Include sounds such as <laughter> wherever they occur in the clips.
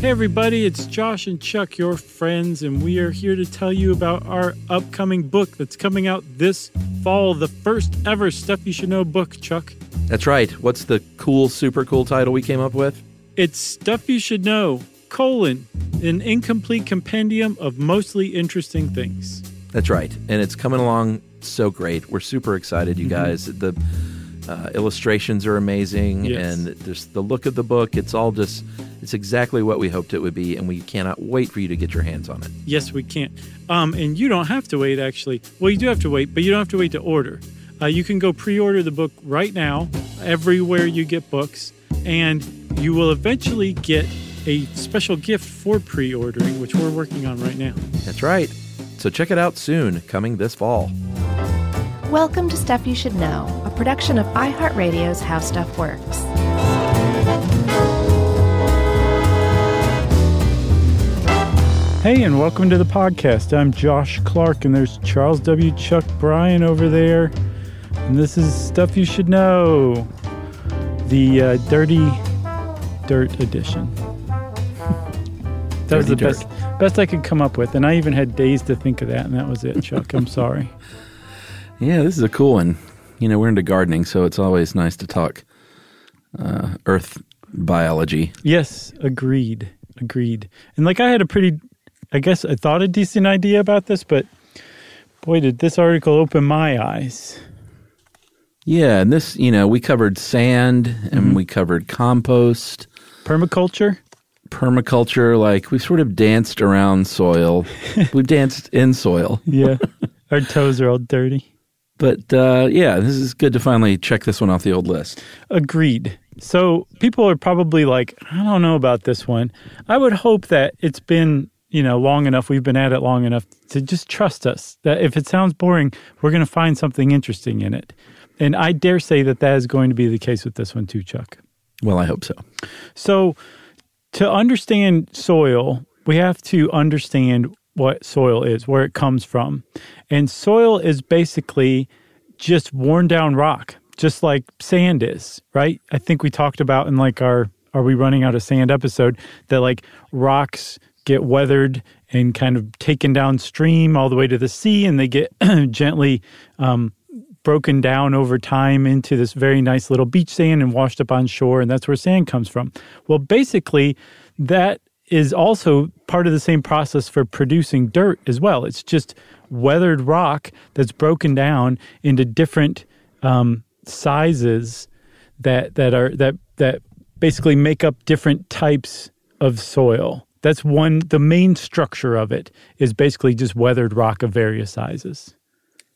Hey, everybody, it's Josh and Chuck, your friends, and we are here to tell you about our upcoming book that's coming out this fall, the first ever Stuff You Should Know book, Chuck. That's right. What's the cool, super cool title we came up with? It's Stuff You Should Know, colon, an incomplete compendium of mostly interesting things. That's right. And it's coming along so great. We're super excited, you mm-hmm. guys. The uh, illustrations are amazing, yes. and just the look of the book. It's all just it's exactly what we hoped it would be, and we cannot wait for you to get your hands on it. Yes, we can't. Um, and you don't have to wait, actually. Well, you do have to wait, but you don't have to wait to order. Uh, you can go pre order the book right now, everywhere you get books, and you will eventually get a special gift for pre ordering, which we're working on right now. That's right. So check it out soon, coming this fall. Welcome to Stuff You Should Know, a production of iHeartRadio's How Stuff Works. Hey, and welcome to the podcast. I'm Josh Clark, and there's Charles W. Chuck Bryan over there. And this is Stuff You Should Know, the uh, Dirty Dirt edition. that dirty was the dirt. best, best I could come up with. And I even had days to think of that, and that was it, Chuck. I'm sorry. <laughs> Yeah, this is a cool one. You know, we're into gardening, so it's always nice to talk uh, earth biology. Yes, agreed. Agreed. And like I had a pretty I guess I thought a decent idea about this, but boy, did this article open my eyes. Yeah, and this, you know, we covered sand and mm-hmm. we covered compost, permaculture. Permaculture, like we sort of danced around soil. <laughs> We've danced in soil. yeah. Our toes are all dirty. But uh, yeah, this is good to finally check this one off the old list. Agreed. So people are probably like, I don't know about this one. I would hope that it's been you know, long enough, we've been at it long enough to just trust us that if it sounds boring, we're going to find something interesting in it. And I dare say that that is going to be the case with this one too, Chuck. Well, I hope so. So, to understand soil, we have to understand what soil is, where it comes from. And soil is basically just worn down rock, just like sand is, right? I think we talked about in like our Are We Running Out of Sand episode that like rocks get weathered and kind of taken downstream all the way to the sea, and they get <clears throat> gently um, broken down over time into this very nice little beach sand and washed up on shore, and that's where sand comes from. Well, basically, that is also part of the same process for producing dirt as well. It's just weathered rock that's broken down into different um, sizes that that are that that basically make up different types of soil. That's one, the main structure of it is basically just weathered rock of various sizes.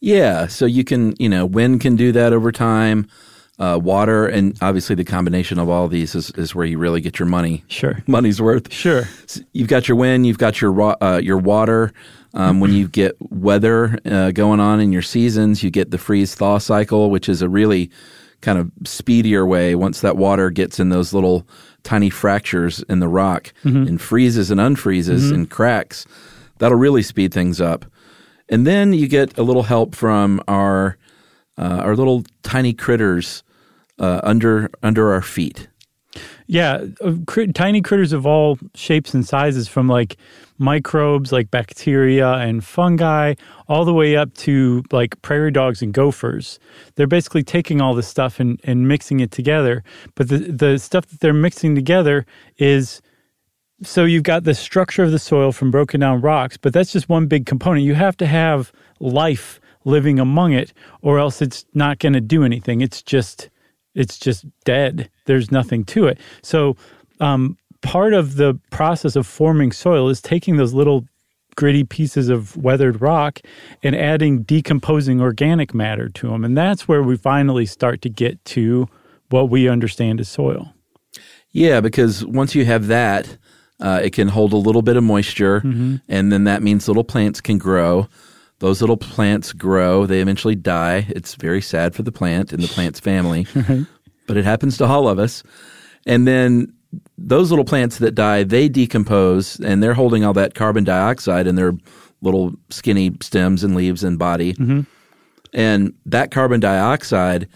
Yeah. So you can, you know, wind can do that over time. Uh, water and obviously the combination of all these is, is where you really get your money. Sure, <laughs> money's worth. Sure, so you've got your wind, you've got your uh, your water. Um, when you get weather uh, going on in your seasons, you get the freeze thaw cycle, which is a really kind of speedier way. Once that water gets in those little tiny fractures in the rock mm-hmm. and freezes and unfreezes mm-hmm. and cracks. That'll really speed things up. And then you get a little help from our uh, our little tiny critters uh, under under our feet. Yeah, uh, cr- tiny critters of all shapes and sizes, from like microbes like bacteria and fungi, all the way up to like prairie dogs and gophers. They're basically taking all this stuff and, and mixing it together. But the, the stuff that they're mixing together is so you've got the structure of the soil from broken down rocks, but that's just one big component. You have to have life living among it, or else it's not going to do anything. It's just it's just dead. There's nothing to it. So um, part of the process of forming soil is taking those little gritty pieces of weathered rock and adding decomposing organic matter to them. And that's where we finally start to get to what we understand as soil. Yeah, because once you have that, uh, it can hold a little bit of moisture, mm-hmm. and then that means little plants can grow. Those little plants grow, they eventually die. It's very sad for the plant and the plant's family, <laughs> but it happens to all of us. And then those little plants that die, they decompose and they're holding all that carbon dioxide in their little skinny stems and leaves and body. Mm-hmm. And that carbon dioxide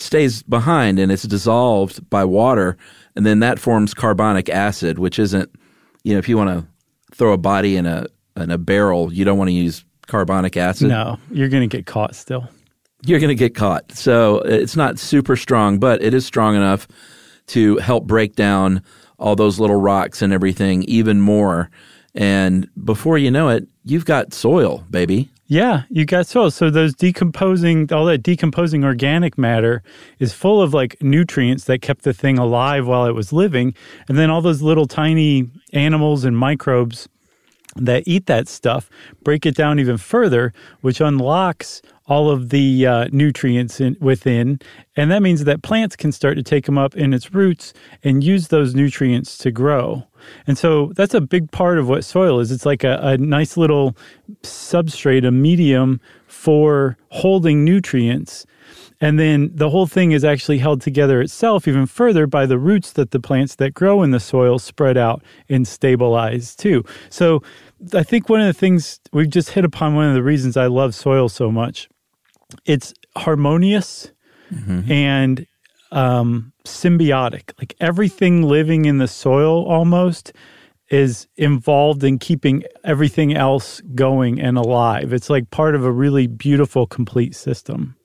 stays behind and it's dissolved by water. And then that forms carbonic acid, which isn't you know, if you want to throw a body in a in a barrel, you don't want to use carbonic acid. No, you're going to get caught still. You're going to get caught. So it's not super strong, but it is strong enough to help break down all those little rocks and everything even more. And before you know it, you've got soil, baby. Yeah, you got soil. So those decomposing, all that decomposing organic matter is full of like nutrients that kept the thing alive while it was living. And then all those little tiny animals and microbes that eat that stuff break it down even further, which unlocks all of the uh, nutrients in, within. And that means that plants can start to take them up in its roots and use those nutrients to grow. And so that's a big part of what soil is. It's like a, a nice little substrate, a medium for holding nutrients. And then the whole thing is actually held together itself even further by the roots that the plants that grow in the soil spread out and stabilize too. So I think one of the things we've just hit upon one of the reasons I love soil so much. It's harmonious mm-hmm. and um, symbiotic. Like everything living in the soil almost is involved in keeping everything else going and alive. It's like part of a really beautiful, complete system.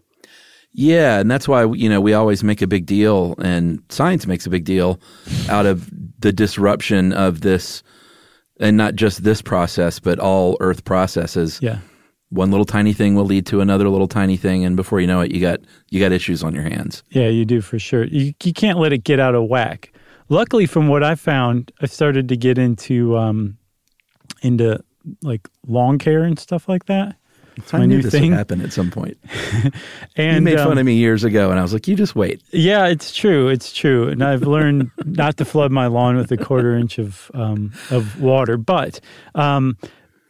Yeah, and that's why you know we always make a big deal, and science makes a big deal out of the disruption of this, and not just this process, but all Earth processes. Yeah, one little tiny thing will lead to another little tiny thing, and before you know it, you got you got issues on your hands. Yeah, you do for sure. You you can't let it get out of whack. Luckily, from what I found, I started to get into um, into like lawn care and stuff like that. It's my I new thing. Would happen at some point. <laughs> and you made um, fun of me years ago, and I was like, "You just wait." Yeah, it's true. It's true, and I've learned <laughs> not to flood my lawn with a quarter inch of um, of water. But um,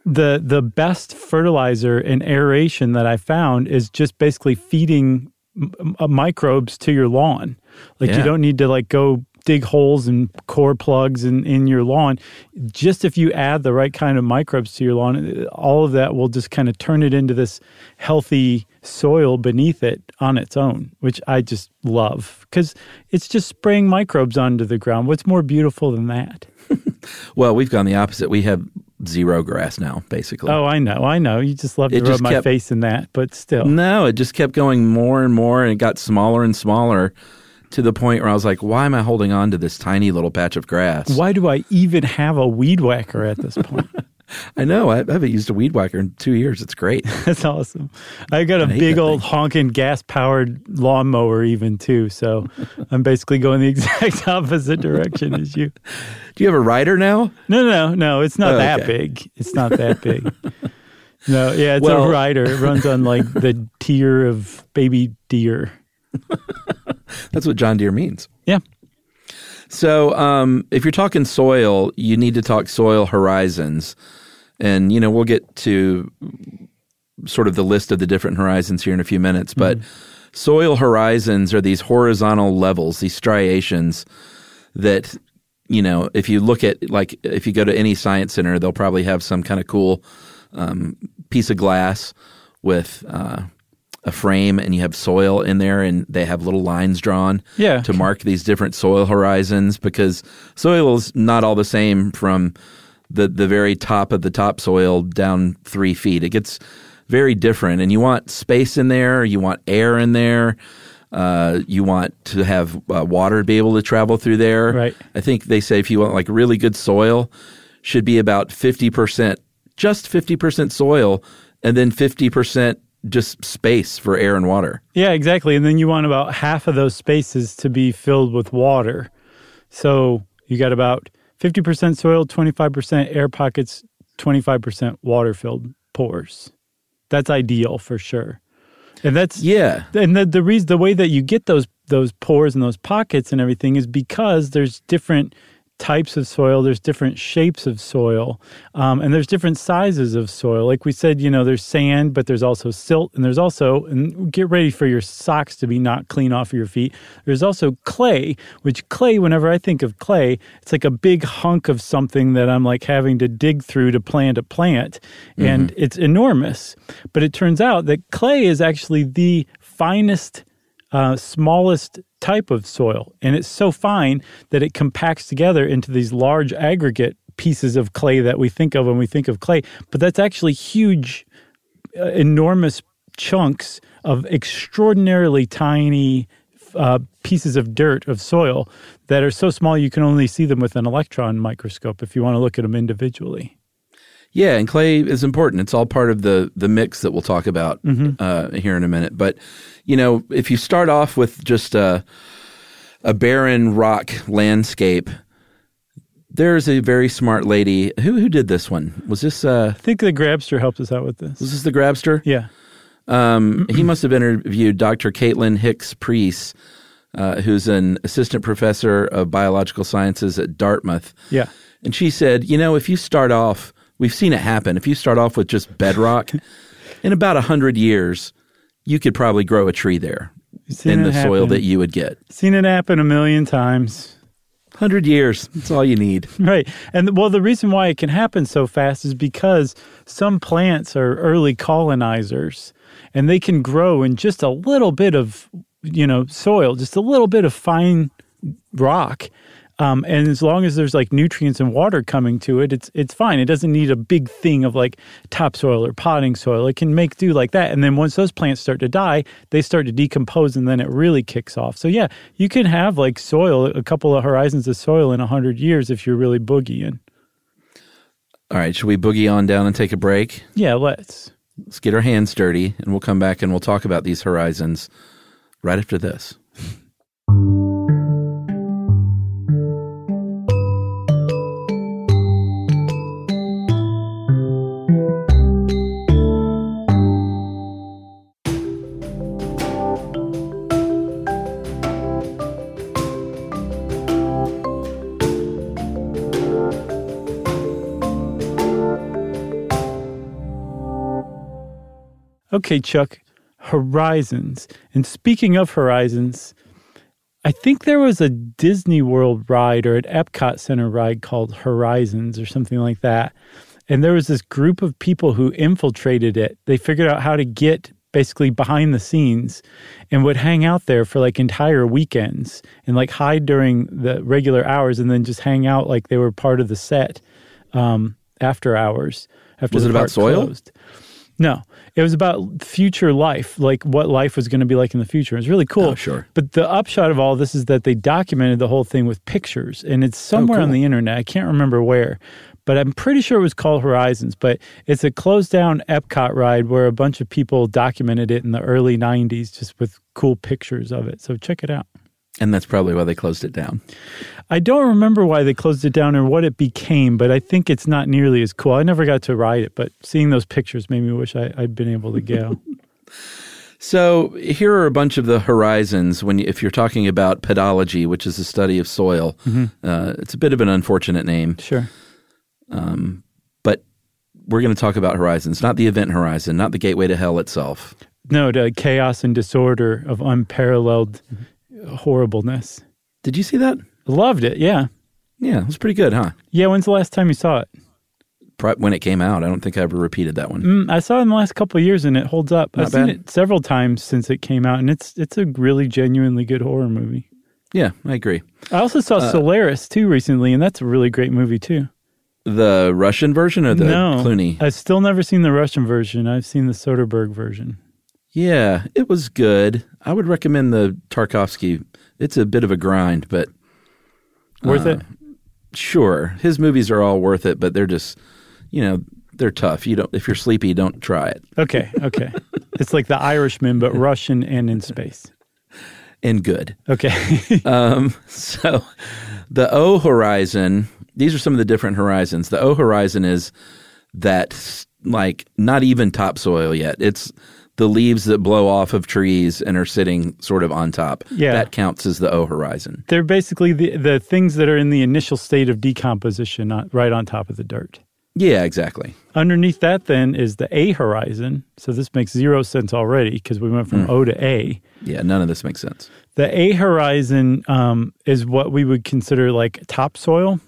the the best fertilizer and aeration that I found is just basically feeding m- microbes to your lawn. Like yeah. you don't need to like go dig holes and core plugs in, in your lawn. Just if you add the right kind of microbes to your lawn, all of that will just kind of turn it into this healthy soil beneath it on its own, which I just love because it's just spraying microbes onto the ground. What's more beautiful than that? <laughs> well, we've gone the opposite. We have zero grass now, basically. Oh, I know, I know. You just love to it rub my kept, face in that, but still. No, it just kept going more and more, and it got smaller and smaller to the point where I was like, why am I holding on to this tiny little patch of grass? Why do I even have a weed whacker at this point? <laughs> I know. I, haven't used a weed whacker in two years. It's great. <laughs> That's awesome. I got a big old thing. honking gas powered lawnmower, even too. So <laughs> I'm basically going the exact opposite direction as you. Do you have a rider now? No, no, no. It's not oh, that okay. big. It's not that big. no, yeah, it's well, a rider. It runs on like the tier of baby deer. That's what John Deere means. Yeah. So, um, if you're talking soil, you need to talk soil horizons. And, you know, we'll get to sort of the list of the different horizons here in a few minutes. But mm-hmm. soil horizons are these horizontal levels, these striations that, you know, if you look at, like, if you go to any science center, they'll probably have some kind of cool um, piece of glass with, uh, a frame and you have soil in there and they have little lines drawn yeah. to mark these different soil horizons because soil is not all the same from the, the very top of the topsoil down three feet. It gets very different and you want space in there, you want air in there. Uh, you want to have uh, water be able to travel through there. Right. I think they say if you want like really good soil, should be about 50%, just 50% soil, and then 50% just space for air and water. Yeah, exactly. And then you want about half of those spaces to be filled with water. So you got about 50% soil, 25% air pockets, 25% water filled pores. That's ideal for sure. And that's yeah. And the, the reason the way that you get those those pores and those pockets and everything is because there's different types of soil, there's different shapes of soil, um, and there's different sizes of soil. Like we said, you know, there's sand, but there's also silt, and there's also, and get ready for your socks to be not clean off of your feet. There's also clay, which clay, whenever I think of clay, it's like a big hunk of something that I'm like having to dig through to plant a plant, and mm-hmm. it's enormous. But it turns out that clay is actually the finest uh, smallest type of soil. And it's so fine that it compacts together into these large aggregate pieces of clay that we think of when we think of clay, but that's actually huge, uh, enormous chunks of extraordinarily tiny uh, pieces of dirt of soil that are so small you can only see them with an electron microscope if you want to look at them individually. Yeah, and clay is important. It's all part of the the mix that we'll talk about uh, here in a minute. But you know, if you start off with just a a barren rock landscape, there's a very smart lady who who did this one. Was this uh, I think the Grabster helped us out with this. was this the Grabster? Yeah. Um, he must have interviewed Dr. Caitlin Hicks Pries, uh, who's an assistant professor of biological sciences at Dartmouth. Yeah. And she said, you know, if you start off, we've seen it happen. If you start off with just bedrock, <laughs> in about a hundred years, you could probably grow a tree there in the soil that you would get. Seen it happen a million times. Hundred years, that's all you need. <laughs> Right. And well, the reason why it can happen so fast is because some plants are early colonizers and they can grow in just a little bit of, you know, soil, just a little bit of fine rock. Um, and as long as there's like nutrients and water coming to it, it's it's fine. It doesn't need a big thing of like topsoil or potting soil. It can make do like that. And then once those plants start to die, they start to decompose, and then it really kicks off. So yeah, you can have like soil, a couple of horizons of soil in a hundred years if you're really boogieing. All right, should we boogie on down and take a break? Yeah, let's. Let's get our hands dirty, and we'll come back and we'll talk about these horizons right after this. Okay, Chuck, Horizons. And speaking of Horizons, I think there was a Disney World ride or an Epcot Center ride called Horizons or something like that. And there was this group of people who infiltrated it. They figured out how to get basically behind the scenes and would hang out there for like entire weekends and like hide during the regular hours and then just hang out like they were part of the set um, after hours. After Was the it about soil? closed. No, it was about future life, like what life was going to be like in the future. It was really cool. Oh, sure. But the upshot of all this is that they documented the whole thing with pictures, and it's oh, somewhere on Oh, cool. the internet. I can't remember where, but I'm pretty sure it was called Horizons. But it's a closed down Epcot ride where a bunch of people documented it in the early 90s just with cool pictures of it. So check it out. And that's probably why they closed it down. I don't remember why they closed it down or what it became, but I think it's not nearly as cool. I never got to ride it, but seeing those pictures made me wish I, I'd been able to go. <laughs> So here are a bunch of the horizons. When you, if you're talking about pedology, which is the study of soil, mm-hmm. uh, it's a bit of an unfortunate name, sure. Um, but we're going to talk about horizons, not the event horizon, not the gateway to hell itself. No, the chaos and disorder of unparalleled mm-hmm. Horribleness. Did you see that? Loved it. Yeah. Yeah, it was pretty good, huh? Yeah. When's the last time you saw it? When it came out, I don't think I ever repeated that one. Mm, I saw it in the last couple of years, and it holds up. Not I've seen it several times since it came out, and it's it's a really genuinely good horror movie. Yeah, I agree. I also saw Uh, Solaris too recently, and that's a really great movie too. The Russian version or the no, Clooney? I've still never seen the Russian version. I've seen the Soderbergh version. Yeah, it was good. I would recommend the Tarkovsky. It's a bit of a grind, but Worth Uh, it. sure, his movies are all worth it. But they're just, you know, they're tough. You don't if you're sleepy, don't try it. Okay, okay. <laughs> it's like The Irishman, but Russian and in space. And good. Okay. <laughs> Um, so the O horizon, these are some of the different horizons. The O horizon is that like not even topsoil yet. It's the leaves that blow off of trees and are sitting sort of on top. Yeah. That counts as the O horizon. They're basically the, the things that are in the initial state of decomposition, not right on top of the dirt. Yeah, exactly. Underneath that, then, is the A horizon. So this makes zero sense already because we went from O to A. Yeah, none of this makes sense. The A horizon um, is what we would consider like topsoil.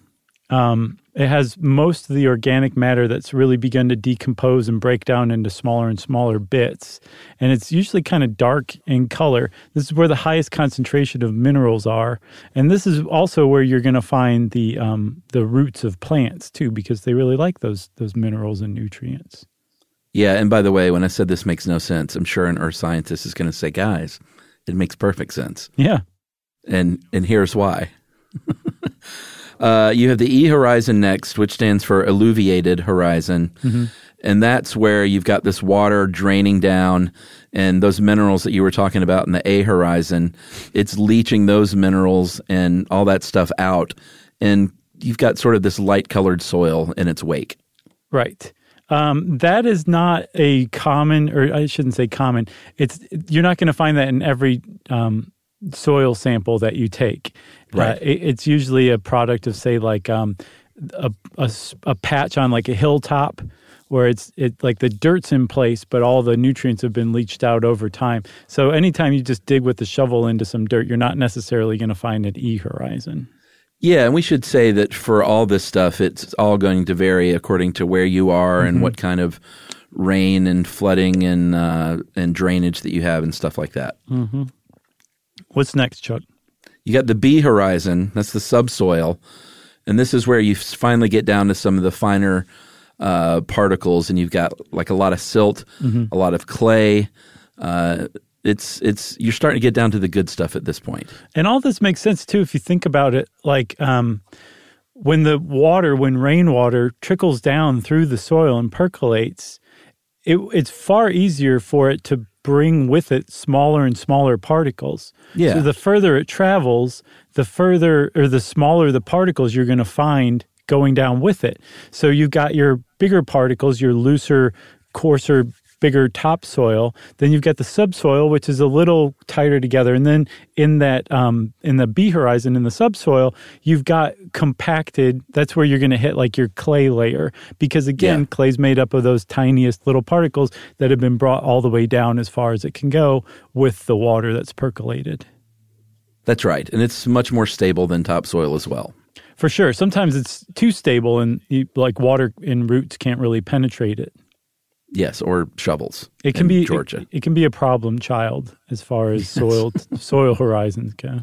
Um, it has most of the organic matter that's really begun to decompose and break down into smaller and smaller bits. And it's usually kind of dark in color. This is where the highest concentration of minerals are. And this is also where you're going to find the um, the roots of plants too, because they really like those those minerals and nutrients. Yeah, and by the way, when I said this makes no sense, I'm sure an earth scientist is going to say, "Guys, it makes perfect sense." Yeah. And and here's why. <laughs> uh, you have the E horizon next, which stands for eluviated horizon. Mm-hmm. And that's where you've got this water draining down and those minerals that you were talking about in the A horizon, it's leaching those minerals and all that stuff out. And you've got sort of this light colored soil in its wake. Right. Um, that is not a common, or I shouldn't say common. It's you're not going to find that in every um, soil sample that you take. Right. Uh, it, it's usually a product of say like um, a, a a patch on like a hilltop where it's it like the dirt's in place, but all the nutrients have been leached out over time. So anytime you just dig with the shovel into some dirt, you're not necessarily going to find an E horizon. Yeah, and we should say that for all this stuff, it's all going to vary according to where you are and what kind of rain and flooding and uh, and drainage that you have and stuff like that. What's next, Chuck? You got the B horizon, that's the subsoil, and this is where you finally get down to some of the finer uh, particles, and you've got like a lot of silt, a lot of clay. Uh, it's it's you're starting to get down to the good stuff at this point. And all this makes sense too if you think about it. Like um, when the water, when rainwater trickles down through the soil and percolates, it, it's far easier for it to bring with it smaller and smaller particles. Yeah. So the further it travels, the further or the smaller the particles you're going to find going down with it. So you've got your bigger particles, your looser, coarser, bigger topsoil. Then you've got the subsoil, which is a little tighter together. And then in that um, in the B horizon in the subsoil, you've got compacted. That's where you're going to hit like your clay layer because again, Yeah. clay's made up of those tiniest little particles that have been brought all the way down as far as it can go with the water that's percolated. That's right, and it's much more stable than topsoil as well. For sure. Sometimes it's too stable and you, like water in roots can't really penetrate it. Yes, or shovels. It can be Georgia. It, it can be a problem child as far as <laughs> soil soil horizons go.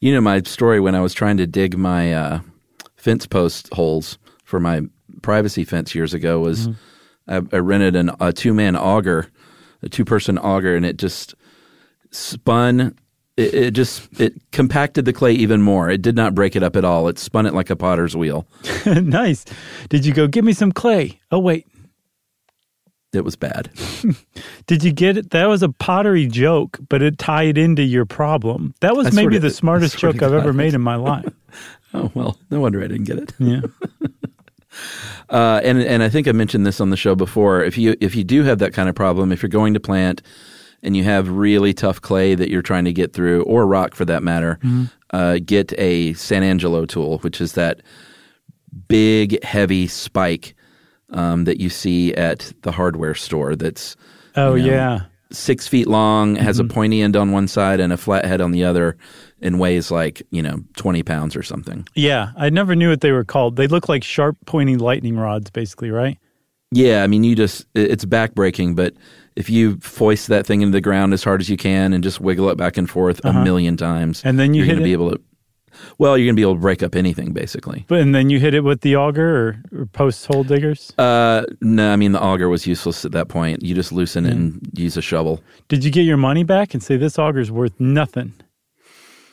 You know my story when I was trying to dig my uh, fence post holes for my privacy fence years ago was I, I rented an, a two man auger, a two person auger, and it just spun. It, it just it compacted the clay even more. It did not break it up at all. It spun it like a potter's wheel. <laughs> nice. Did you go give me some clay? Oh wait. It was bad. <laughs> Did you get it? That was a pottery joke, but it tied into your problem. That was I maybe the smartest joke I've ever it. made in my life. <laughs> Oh well, no wonder I didn't get it. Yeah. <laughs> Uh, and and I think I mentioned this on the show before. If you if you do have that kind of problem, if you're going to plant and you have really tough clay that you're trying to get through, or rock for that matter, uh, get a San Angelo tool, which is that big heavy spike um, that you see at the hardware store. That's Oh you know, yeah. six feet long, has a pointy end on one side and a flat head on the other, and weighs like you know twenty pounds or something. Yeah. I never knew what they were called. They look like sharp pointy lightning rods, basically, right? Yeah, I mean, you just it's backbreaking, but if you foist that thing into the ground as hard as you can and just wiggle it back and forth a million times, Uh-huh. And then you are hit going to be able to. Well, you're going to be able to break up anything, basically. But and then you hit it with the auger or, or post hole diggers. Uh, no, I mean the auger was useless at that point. You just loosen it and use a shovel. Did you get your money back and say this auger's worth nothing?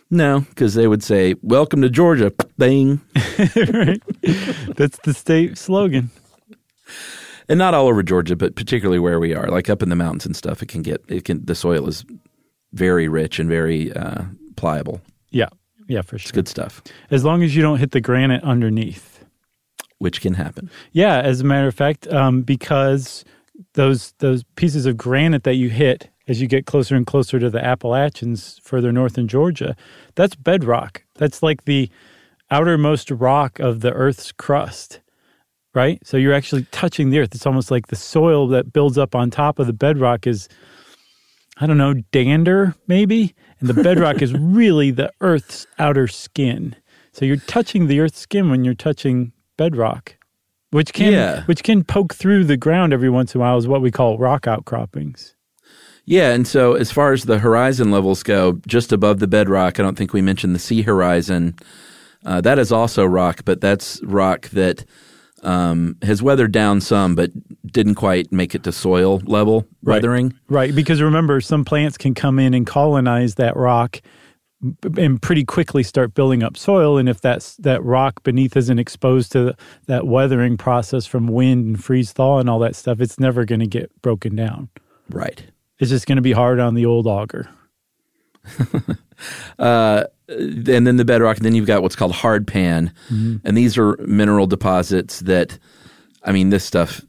No, because they would say, "Welcome to Georgia." Bang, <laughs> right. That's the state slogan. and not all over Georgia, but particularly where we are, like up in the mountains and stuff. It can get it can. The soil is very rich and very uh, pliable. Yeah. Yeah, for sure. It's good stuff, As long as you don't hit the granite underneath. which can happen. Yeah, as a matter of fact, um, because those those pieces of granite that you hit as you get closer and closer to the Appalachians further north in Georgia, that's bedrock. That's like the outermost rock of the Earth's crust, right? So you're actually touching the Earth. It's almost like the soil that builds up on top of the bedrock is, I don't know, dander maybe, and the bedrock is <laughs> really the Earth's outer skin. So you're touching the Earth's skin when you're touching bedrock, which can Yeah. which can poke through the ground every once in a while is what we call rock outcroppings. Yeah, and so as far as the horizon levels go, just above the bedrock, I don't think we mentioned the C horizon. Uh, that is also rock, but that's rock that um, has weathered down some, but didn't quite make it to soil level weathering. Right, because remember, some plants can come in and colonize that rock and pretty quickly start building up soil. And if that's, that rock beneath isn't exposed to that weathering process from wind and freeze thaw and all that stuff, it's never going to get broken down. Right. It's just going to be hard on the old auger. <laughs> Uh, and then the bedrock, and then you've got what's called hard pan, and these are mineral deposits that, I mean, this stuff.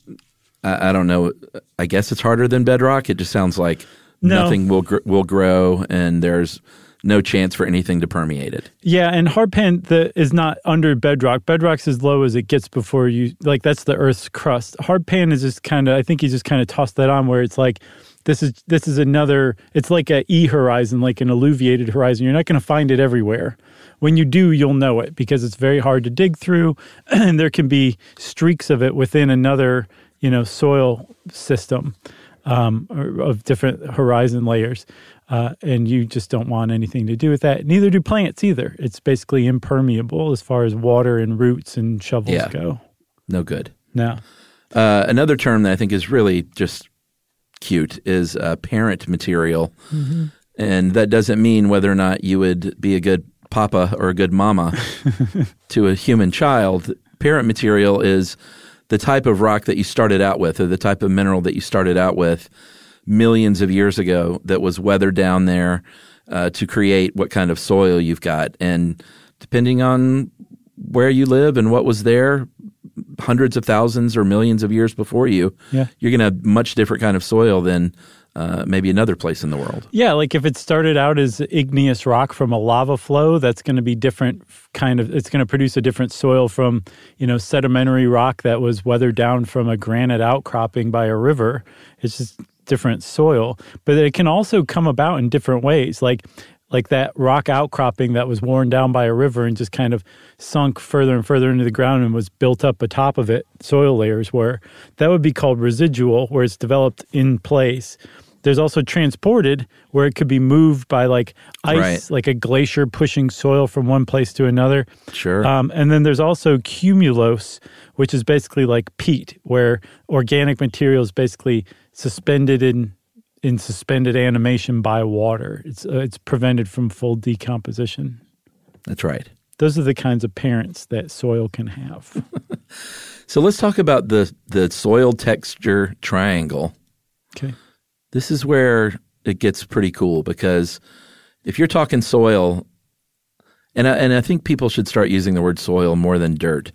I, I don't know. I guess it's harder than bedrock. It just sounds like No. nothing will gr- will grow, and there's no chance for anything to permeate it. Yeah, and hard pan the, is not under bedrock. Bedrock's as low as it gets before you like that's the Earth's crust. Hard pan is just kind of I think he just kind of tossed that on where it's like this is this is another. It's like a E horizon, like an eluviated horizon. You're not going to find it everywhere. When you do, you'll know it because it's very hard to dig through, <clears throat> and there can be streaks of it within another you know soil system um, of different horizon layers. Uh, and you just don't want anything to do with that. Neither do plants either. It's basically impermeable as far as water and roots and shovels Yeah. go. No good. No. Uh, another term that I think is really just cute is uh, parent material, and that doesn't mean whether or not you would be a good papa or a good mama <laughs> to a human child. Parent material is the type of rock that you started out with, or the type of mineral that you started out with millions of years ago that was weathered down there uh, to create what kind of soil you've got, and depending on where you live and what was there hundreds of thousands or millions of years before you, Yeah. you're going to have much different kind of soil than uh, maybe another place in the world. Yeah, like if it started out as igneous rock from a lava flow, that's going to be different kind of it's going to produce a different soil from, you know, sedimentary rock that was weathered down from a granite outcropping by a river. It's just different soil, but it can also come about in different ways. Like like that rock outcropping that was worn down by a river and just kind of sunk further and further into the ground and was built up atop of it, soil layers were. That would be called residual, where it's developed in place. There's also transported, where it could be moved by like ice, Right. like a glacier pushing soil from one place to another. Sure. Um, and then there's also cumulose, which is basically like peat, where organic material is basically suspended in in suspended animation by water. It's uh, it's prevented from full decomposition. That's right. Those are the kinds of parents that soil can have. <laughs> So let's talk about the the soil texture triangle. Okay. This is where it gets pretty cool because if you're talking soil, and I, and I think people should start using the word soil more than dirt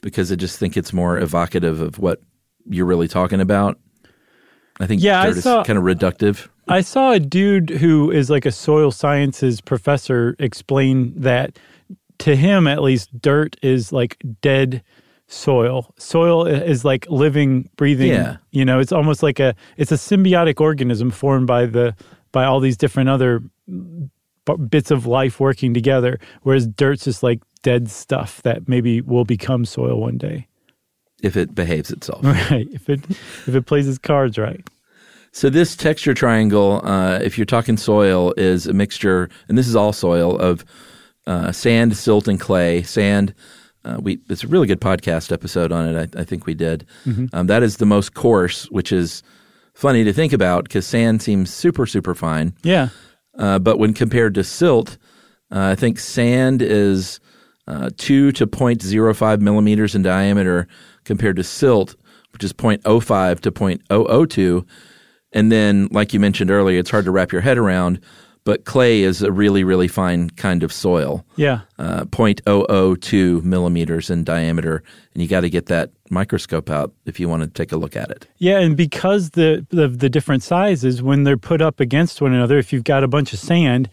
because I just think it's more evocative of what you're really talking about. I think Yeah, I dirt saw- is kind of reductive. I saw a dude who is like a soil sciences professor explain that to him, at least, dirt is like dead soil. Soil is like living, breathing. Yeah. You know, it's almost like a it's a symbiotic organism formed by the by all these different other bits of life working together. Whereas dirt's just like dead stuff that maybe will become soil one day. If it behaves itself. <laughs> Right. If it if it plays its cards right. So this texture triangle, uh, if you're talking soil, is a mixture, and this is all soil of uh, sand, silt, and clay. Sand, uh, we it's a really good podcast episode on it. I, I think we did. Um, that is the most coarse, which is funny to think about because sand seems super super fine. Yeah. Uh, but when compared to silt, uh, I think sand is uh, 2 to 0.05 millimeters in diameter compared to silt, which is 0.05 to 0.002. And then, like you mentioned earlier, it's hard to wrap your head around, but clay is a really, really fine kind of soil, Yeah. uh, 0.002 millimeters in diameter. And you got to get that microscope out if you want to take a look at it. Yeah, and because the, the the different sizes, when they're put up against one another, if you've got a bunch of sand,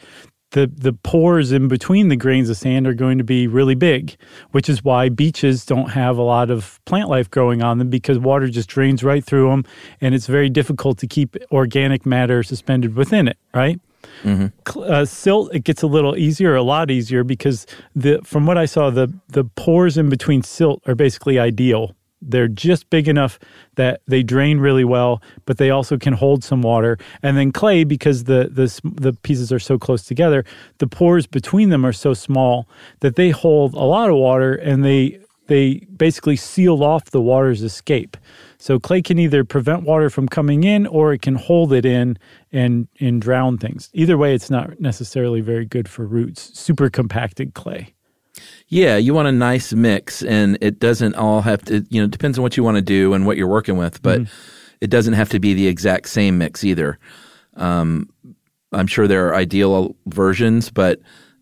the the pores in between the grains of sand are going to be really big, which is why beaches don't have a lot of plant life growing on them because water just drains right through them, and it's very difficult to keep organic matter suspended within it. Right. Cl- Uh, silt it gets a little easier, a lot easier because the from what I saw, the the pores in between silt are basically ideal. They're just big enough that they drain really well, but they also can hold some water. And then clay, because the the the pieces are so close together, the pores between them are so small that they hold a lot of water, and they they basically seal off the water's escape. So clay can either prevent water from coming in, or it can hold it in and and drown things. Either way, it's not necessarily very good for roots. Super compacted clay. Yeah, you want a nice mix, and it doesn't all have to. You know, it depends on what you want to do and what you're working with, but it doesn't have to be the exact same mix either. Um, I'm sure there are ideal versions, but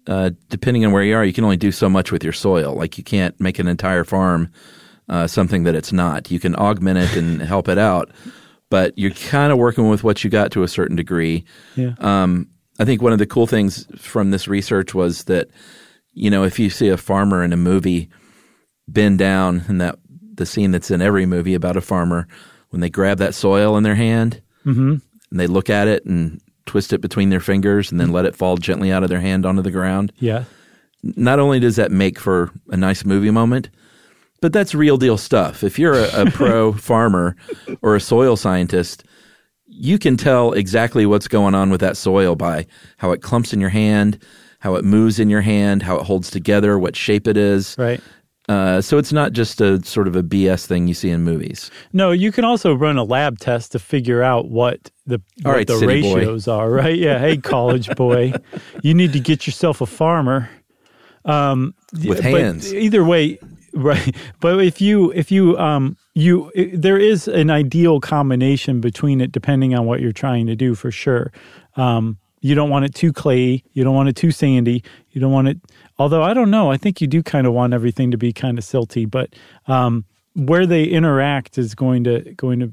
uh, depending on where you are, you can only do so much with your soil. Like you can't make an entire farm uh, something that it's not. You can augment it and <laughs> help it out, but you're kind of working with what you got to a certain degree. Yeah. Um, I think one of the cool things from this research was that, you know, if you see a farmer in a movie bend down, and that the scene that's in every movie about a farmer, when they grab that soil in their hand mm-hmm. and they look at it and twist it between their fingers and then let it fall gently out of their hand onto the ground, Yeah. not only does that make for a nice movie moment, but that's real deal stuff. If you're a, a <laughs> pro farmer or a soil scientist, you can tell exactly what's going on with that soil by how it clumps in your hand, how it moves in your hand, how it holds together, what shape it is. Right. Uh, so it's not just a sort of a BS thing you see in movies. No, you can also run a lab test to figure out what the All what right, the city boy. ratios are, right? Yeah. Hey, college boy, you need to get yourself a farmer. Um, With but hands. either way, right? But if you if you um you i there is an ideal combination between it depending on what you're trying to do for sure. Um, you don't want it too clayey. You don't want it too sandy. You don't want it. Although I don't know, I think you do kind of want everything to be kind of silty. But um, where they interact is going to going to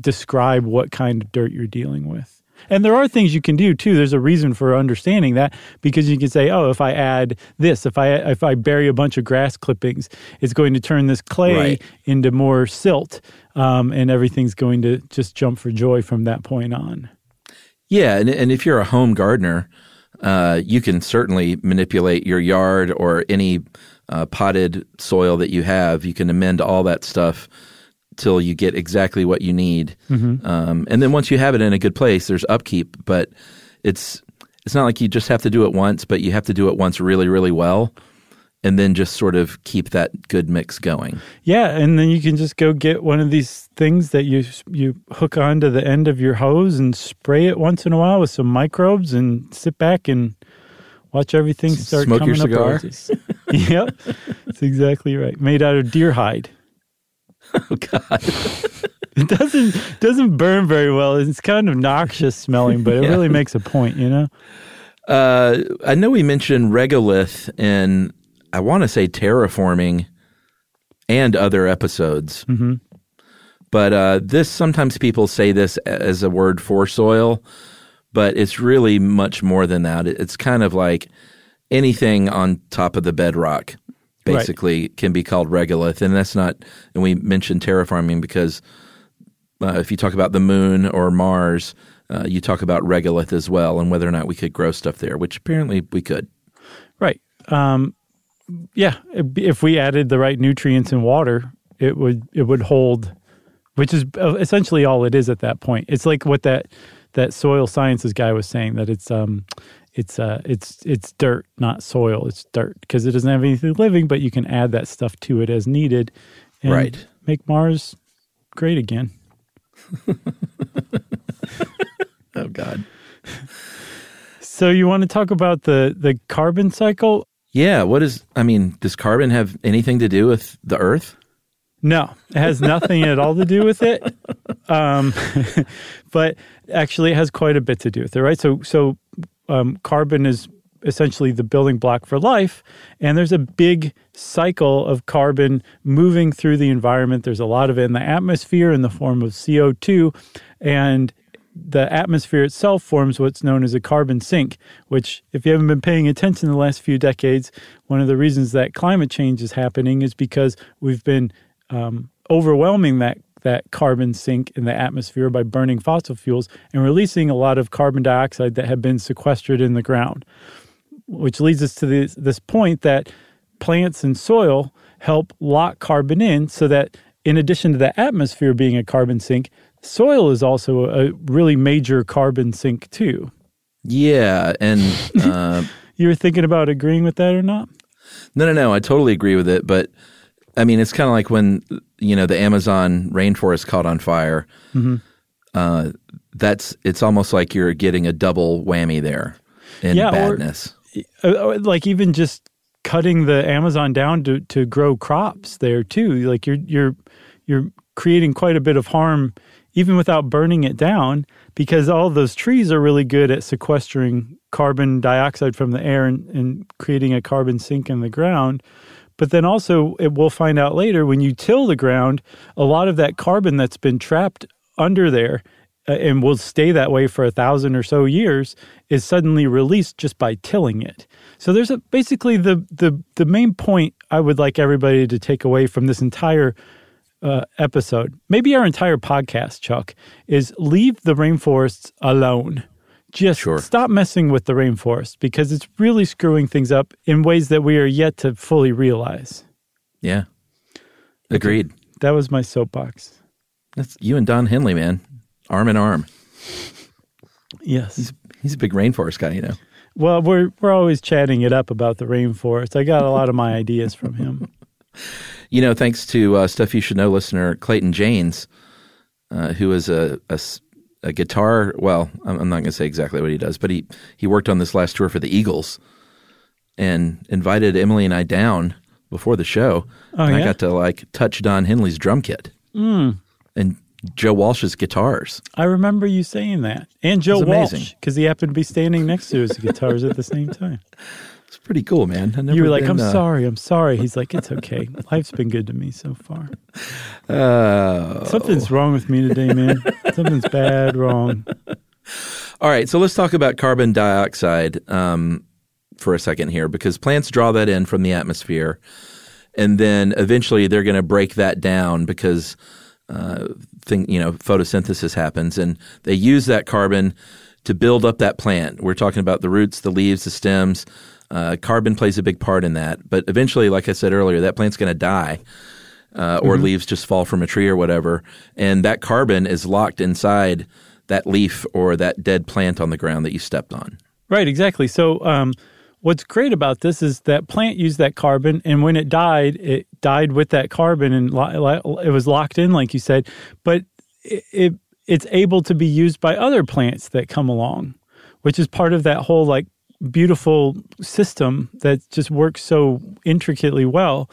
describe what kind of dirt you're dealing with. And there are things you can do too. There's a reason for understanding that because you can say, "Oh, if I add this, if I if I bury a bunch of grass clippings, it's going to turn this clay Right. into more silt, um, and everything's going to just jump for joy from that point on." Yeah, and, and if you're a home gardener, uh, you can certainly manipulate your yard or any uh, potted soil that you have. You can amend all that stuff till you get exactly what you need. Um, and then once you have it in a good place, there's upkeep. But it's it's not like you just have to do it once, but you have to do it once really, really well, and then just sort of keep that good mix going. Yeah, and then you can just go get one of these things that you you hook onto the end of your hose and spray it once in a while with some microbes and sit back and watch everything start Smoke your coming up cigar? roses. <laughs> yep, that's exactly right. Made out of deer hide. <laughs> Oh God! <laughs> It doesn't doesn't burn very well. It's kind of noxious smelling, but it Yeah. really makes a point, you know. Uh, I know we mentioned regolith in, I want to say terraforming and other episodes. Mm-hmm. But uh, this, sometimes people say this as a word for soil, but it's really much more than that. It's kind of like anything on top of the bedrock, Right. basically, can be called regolith. And that's not, and we mentioned terraforming because uh, if you talk about the moon or Mars, uh, you talk about regolith as well, and whether or not we could grow stuff there, which apparently we could. Right. Um, yeah. If we added the right nutrients and water, it would it would hold, which is uh, essentially all it is at that point. It's like what that that soil sciences guy was saying that it's um it's uh it's it's dirt, not soil. It's dirt because it doesn't have anything living, but you can add that stuff to it as needed, and Right. Make Mars great again. <laughs> Oh God. So you want to talk about the the carbon cycle? Yeah. What is? I mean, does carbon have anything to do with the Earth? No, it has nothing at all to do with it. Um, <laughs> but actually, it has quite a bit to do with it, right? So, so um, carbon is essentially the building block for life, and there's a big cycle of carbon moving through the environment. There's a lot of it in the atmosphere in the form of CO two, and the atmosphere itself forms what's known as a carbon sink, which, if you haven't been paying attention the last few decades, one of the reasons that climate change is happening is because we've been um, overwhelming that that carbon sink in the atmosphere by burning fossil fuels and releasing a lot of carbon dioxide that had been sequestered in the ground. Which leads us to this, this point that plants and soil help lock carbon in so that in addition to the atmosphere being a carbon sink, soil is also a really major carbon sink too. Yeah, and <laughs> uh, You were thinking about agreeing with that or not? no, no, no. I totally agree with it, but I mean, it's kind of like when you know the Amazon rainforest caught on fire. Mm-hmm. Uh, that's it's almost like you're getting a double whammy there in Yeah, or- badness. Uh, like even just cutting the Amazon down to, to grow crops there too. Like you're you're you're creating quite a bit of harm even without burning it down because all those trees are really good at sequestering carbon dioxide from the air and, and creating a carbon sink in the ground. But then also, it, we'll find out later when you till the ground, a lot of that carbon that's been trapped under there uh, and will stay that way for a thousand or so years is suddenly released just by tilling it. So there's a, basically the, the the main point I would like everybody to take away from this entire uh, episode, maybe our entire podcast, Chuck, is leave the rainforests alone. Just Sure. stop messing with the rainforest because it's really screwing things up in ways that we are yet to fully realize. Yeah, agreed. That was my soapbox. That's you and Don Henley, man, arm in arm. Yes. He's a big rainforest guy, you know. Well, we're we're always chatting it up about the rainforest. I got a lot of my ideas from him. <laughs> You know, thanks to uh, stuff you should know listener Clayton Janes, uh, who is a guitar. Well, I'm, I'm not going to say exactly what he does, but he he worked on this last tour for the Eagles, and invited Emily and I down before the show. Oh, and I got to like touch Don Henley's drum kit and Joe Walsh's guitars. I remember you saying that, and Joe Walsh, because he happened to be standing next to his guitars at the same time. <laughs> It's pretty cool, man. You were like, been, "I'm uh, sorry, I'm sorry." He's like, "It's okay. <laughs> Life's been good to me so far." Uh, Something's wrong with me today, man. <laughs> Something's bad wrong. All right, so let's talk about carbon dioxide um, for a second here, because plants draw that in from the atmosphere, and then eventually they're going to break that down because uh, thing you know photosynthesis happens, and they use that carbon to build up that plant. We're talking about the roots, the leaves, the stems. Uh, carbon plays a big part in that, but eventually, like I said earlier, that plant's going to die. Uh, or leaves just fall from a tree or whatever, and that carbon is locked inside that leaf or that dead plant on the ground that you stepped on. Right, exactly. So, um, what's great about this is that plant used that carbon, and when it died, it died with that carbon, and lo- lo- it was locked in, like you said. But it, it it's able to be used by other plants that come along, which is part of that whole like beautiful system that just works so intricately well.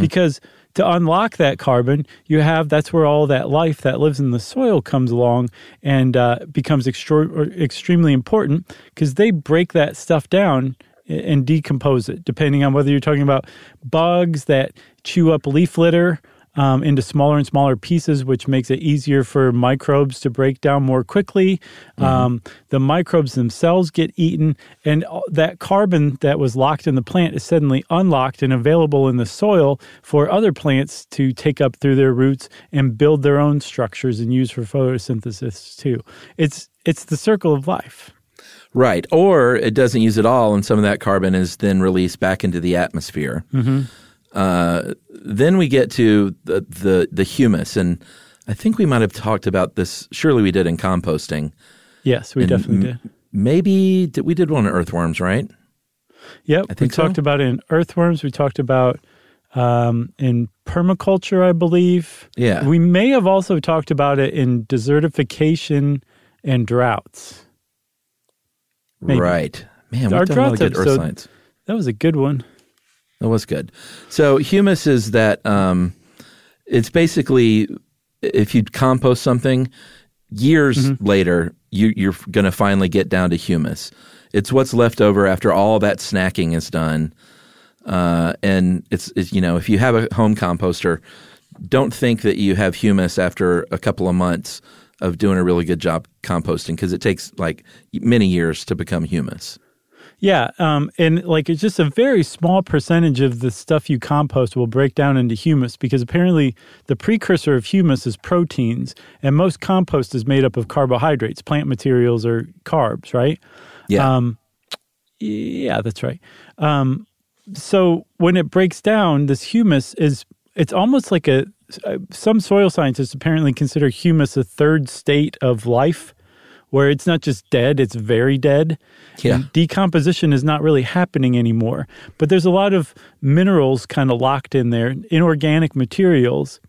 Because to unlock that carbon, you have that's where all that life that lives in the soil comes along and uh, becomes extra- extremely important because they break that stuff down and decompose it, depending on whether you're talking about bugs that chew up leaf litter um, into smaller and smaller pieces, which makes it easier for microbes to break down more quickly. Um, the microbes themselves get eaten, and that carbon that was locked in the plant is suddenly unlocked and available in the soil for other plants to take up through their roots and build their own structures and use for photosynthesis too. It's it's the circle of life. Right. Or it doesn't use it all, and some of that carbon is then released back into the atmosphere. Uh, then we get to the, the, the humus. And I think we might have talked about this, surely we did in composting. Yes, we And definitely m- did. Maybe did, we did one on earthworms, right? Yep, we think so. talked about it in earthworms. We talked about um, in permaculture, I believe. Yeah. we may have also talked about it in desertification and droughts. Maybe. Right. Man, we've Our done a lot of droughts episode- science. That was a good one. That was good. So humus is that um, it's basically if you compost something, years later you, you're going to finally get down to humus. It's what's left over after all that snacking is done. Uh, and it's, it's you know if you have a home composter, don't think that you have humus after a couple of months of doing a really good job composting because it takes like many years to become humus. Yeah, um, and like it's just a very small percentage of the stuff you compost will break down into humus because apparently the precursor of humus is proteins, and most compost is made up of carbohydrates, plant materials, or carbs, right? Yeah. Um, yeah, that's right. Um, so when it breaks down, this humus is it's almost like a some soil scientists apparently consider humus a third state of life where it's not just dead, it's very dead. Yeah. And decomposition is not really happening anymore. But there's a lot of minerals kind of locked in there, inorganic materials.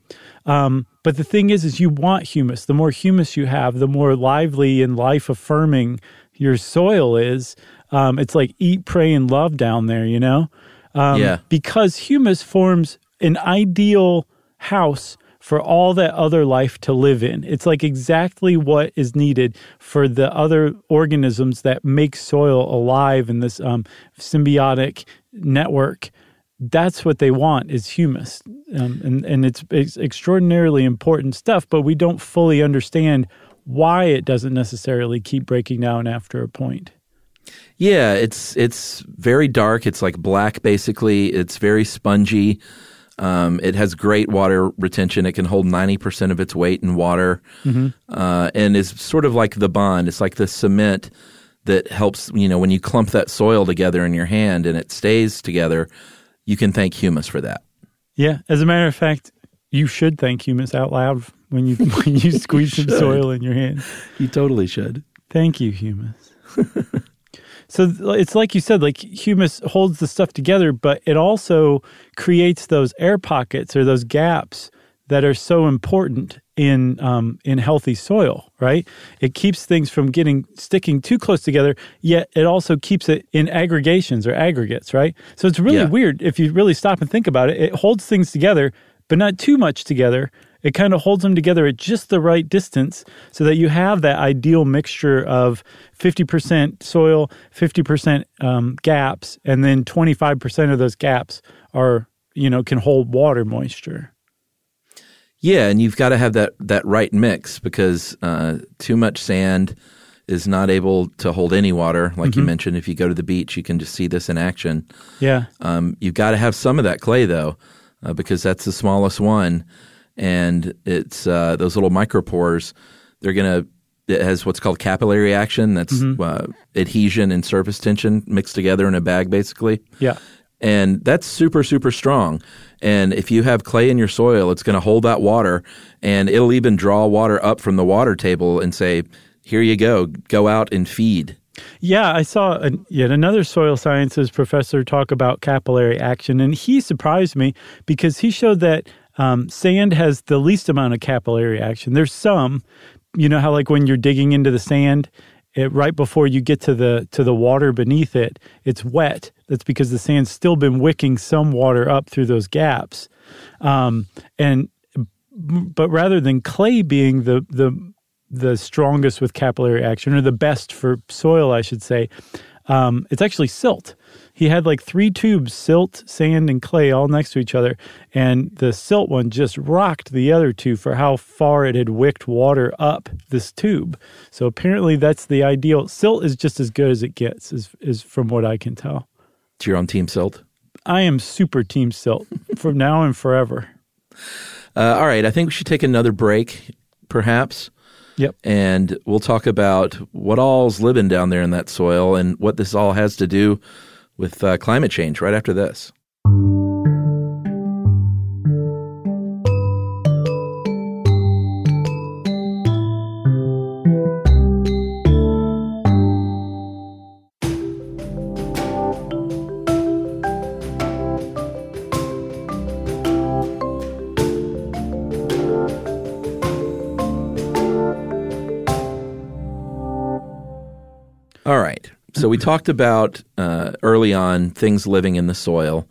Um, but the thing is, is you want humus. The more humus you have, the more lively and life affirming your soil is. Um, it's like eat, pray, and love down there, you know? Um, Yeah. Because humus forms an ideal house for all that other life to live in. It's like exactly what is needed for the other organisms that make soil alive in this um, symbiotic network. That's what they want is humus, um, and and it's, it's extraordinarily important stuff. But we don't fully understand why it doesn't necessarily keep breaking down after a point. Yeah, it's it's very dark. It's like black, basically. It's very spongy. Um, it has great water retention. It can hold ninety percent of its weight in water, uh, and is sort of like the bond. It's like the cement that helps. You know, when you clump that soil together in your hand and it stays together, you can thank humus for that. Yeah, as a matter of fact, you should thank humus out loud when you <laughs> when you squeeze some soil in your hand. You totally should. Thank you, humus. <laughs> so it's like you said, like humus holds the stuff together, but it also creates those air pockets or those gaps that are so important in um, in healthy soil. Right? It keeps things from getting sticking too close together. Yet it also keeps it in aggregations or aggregates. Right? So it's really Yeah. weird if you really stop and think about it. It holds things together, but not too much together. It kind of holds them together at just the right distance so that you have that ideal mixture of 50% soil, 50% um, gaps, and then 25% of those gaps are, you know, can hold water moisture. Yeah, and you've got to have that that right mix because uh, too much sand is not able to hold any water. Like you mentioned, if you go to the beach, you can just see this in action. Yeah. Um, you've got to have some of that clay though, uh, because that's the smallest one, and it's uh, those little micropores. They're gonna. It has what's called capillary action. That's uh, adhesion and surface tension mixed together in a bag, basically Yeah. and that's super super strong and if you have clay in your soil it's going to hold that water and it'll even draw water up from the water table and say here you go go out and feed Yeah, I saw a, yet another soil sciences professor talk about capillary action, and he surprised me because he showed that um, sand has the least amount of capillary action. There's some, you know how like when you're digging into the sand, it, right before you get to the to the water beneath it, it's wet. That's because the sand's still been wicking some water up through those gaps, um, and but rather than clay being the the the strongest with capillary action or the best for soil, I should say, um, it's actually silt. He had like three tubes, silt, sand, and clay all next to each other. And the silt one just rocked the other two for how far it had wicked water up this tube. So apparently that's the ideal. Silt is just as good as it gets, is, is from what I can tell. it's your own team silt I am super team silt <laughs> from now and forever. uh, all right i think we should take another break perhaps Yep. and we'll talk about what all's living down there in that soil and what this all has to do with uh, climate change right after this talked about uh, early on things living in the soil.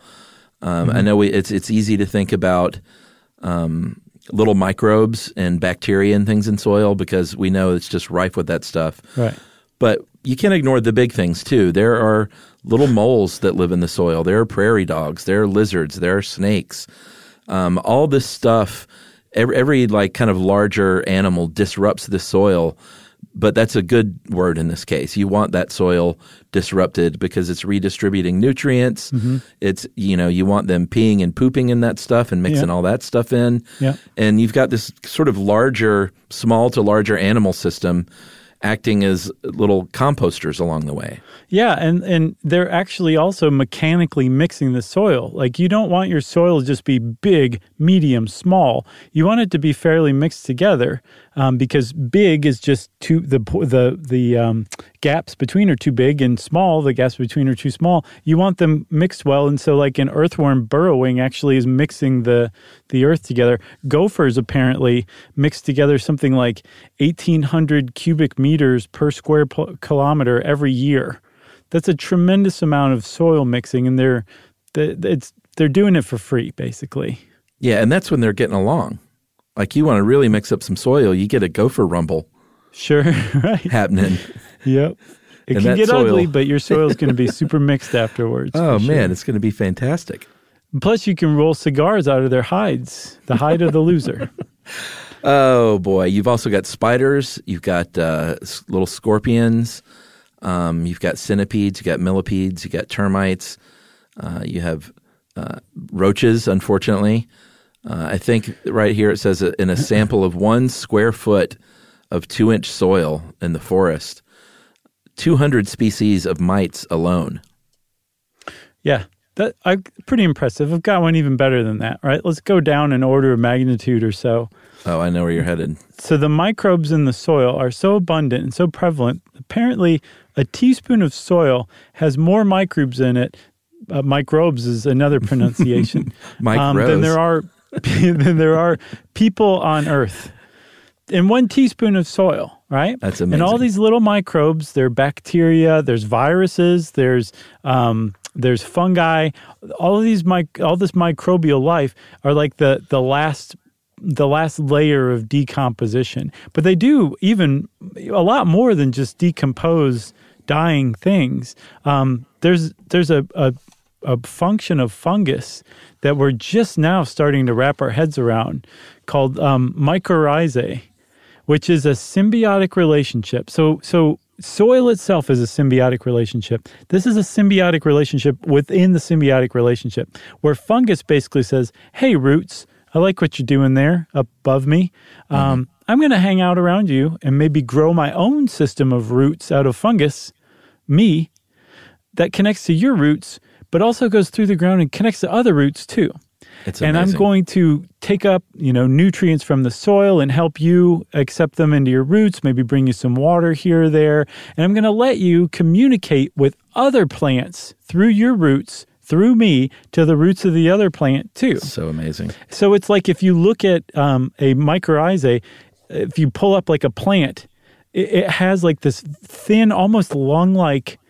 Um, I know we, it's it's easy to think about um, little microbes and bacteria and things in soil because we know it's just rife with that stuff. Right. But you can't ignore the big things too. There are little moles that live in the soil. There are prairie dogs. There are lizards. There are snakes. Um, all this stuff, every, every like kind of larger animal disrupts the soil but that's a good word in this case. You want that soil disrupted because it's redistributing nutrients. Mm-hmm. It's you know you want them peeing and pooping in that stuff and mixing Yeah. all that stuff in. Yeah. And you've got this sort of larger, small to larger animal system acting as little composters along the way. Yeah, and and they're actually also mechanically mixing the soil. Like you don't want your soil to just be big, medium, small. You want it to be fairly mixed together um, because big is just too the the the um, gaps between are too big, and small the gaps between are too small. You want them mixed well, and so like an earthworm burrowing actually is mixing the the earth together. Gophers apparently mix together something like eighteen hundred cubic meters per square kilometer every year that's a tremendous amount of soil mixing and they're th- it's they're doing it for free basically Yeah, and that's when they're getting along. Like you want to really mix up some soil, you get a gopher rumble sure <laughs> right happening. yep it And can get soil- ugly but your <laughs> soil's going to be super mixed afterwards Oh sure. man, it's going to be fantastic. plus you can roll cigars out of their hides the hide of the loser <laughs> Oh boy, you've also got spiders. You've got uh, little scorpions. Um, you've got centipedes. You've got millipedes. You've got termites. Uh, you have uh, roaches. Unfortunately, uh, I think right here it says in a sample of one square foot of two-inch soil in the forest, two hundred species of mites alone. yeah that I pretty impressive i've got one even better than that right let's go down an order of magnitude or so Oh, I know where you're headed. So the microbes in the soil are so abundant and so prevalent. Apparently, a teaspoon of soil has more microbes in it. Uh, microbes is another <laughs> pronunciation. Um, than there are <laughs> than there are people on Earth. In one teaspoon of soil, right? That's amazing. And all these little microbes, they're bacteria, there's viruses, there's um, there's fungi. All of these mic- all this microbial life are like the the last the last layer of decomposition. But they do even a lot more than just decompose dying things. Um, there's there's a, a a function of fungus that we're just now starting to wrap our heads around called um, mycorrhizae, which is a symbiotic relationship. So so soil itself is a symbiotic relationship. This is a symbiotic relationship within the symbiotic relationship where fungus basically says, "Hey roots, I like what you're doing there above me. Um, I'm going to hang out around you and maybe grow my own system of roots out of fungus, me, that connects to your roots, but also goes through the ground and connects to other roots too. It's and I'm going to take up, you know, nutrients from the soil and help you accept them into your roots, maybe bring you some water here or there. And I'm going to let you communicate with other plants through your roots, through me, to the roots of the other plant too. so amazing. So it's like if you look at um, a mycorrhizae, if you pull up like a plant, it, it has like this thin, almost lung-like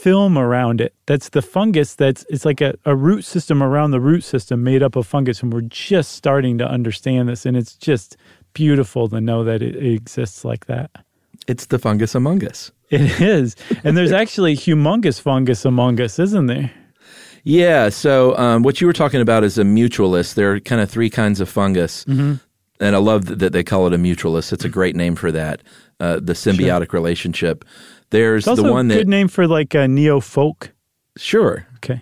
film around it. That's the fungus. That's it's like a, a root system around the root system made up of fungus, and we're just starting to understand this, and it's just beautiful to know that it, it exists like that. It's the fungus among us. It is, and there's <laughs> actually humongous fungus among us, isn't there? Yeah. So um, what you were talking about is a mutualist. There are kind of three kinds of fungus, Mm-hmm. and I love that- that they call it a mutualist. It's a great name for that. Uh, the symbiotic relationship. There's the one a that good name for like a neo folk. sure, Okay,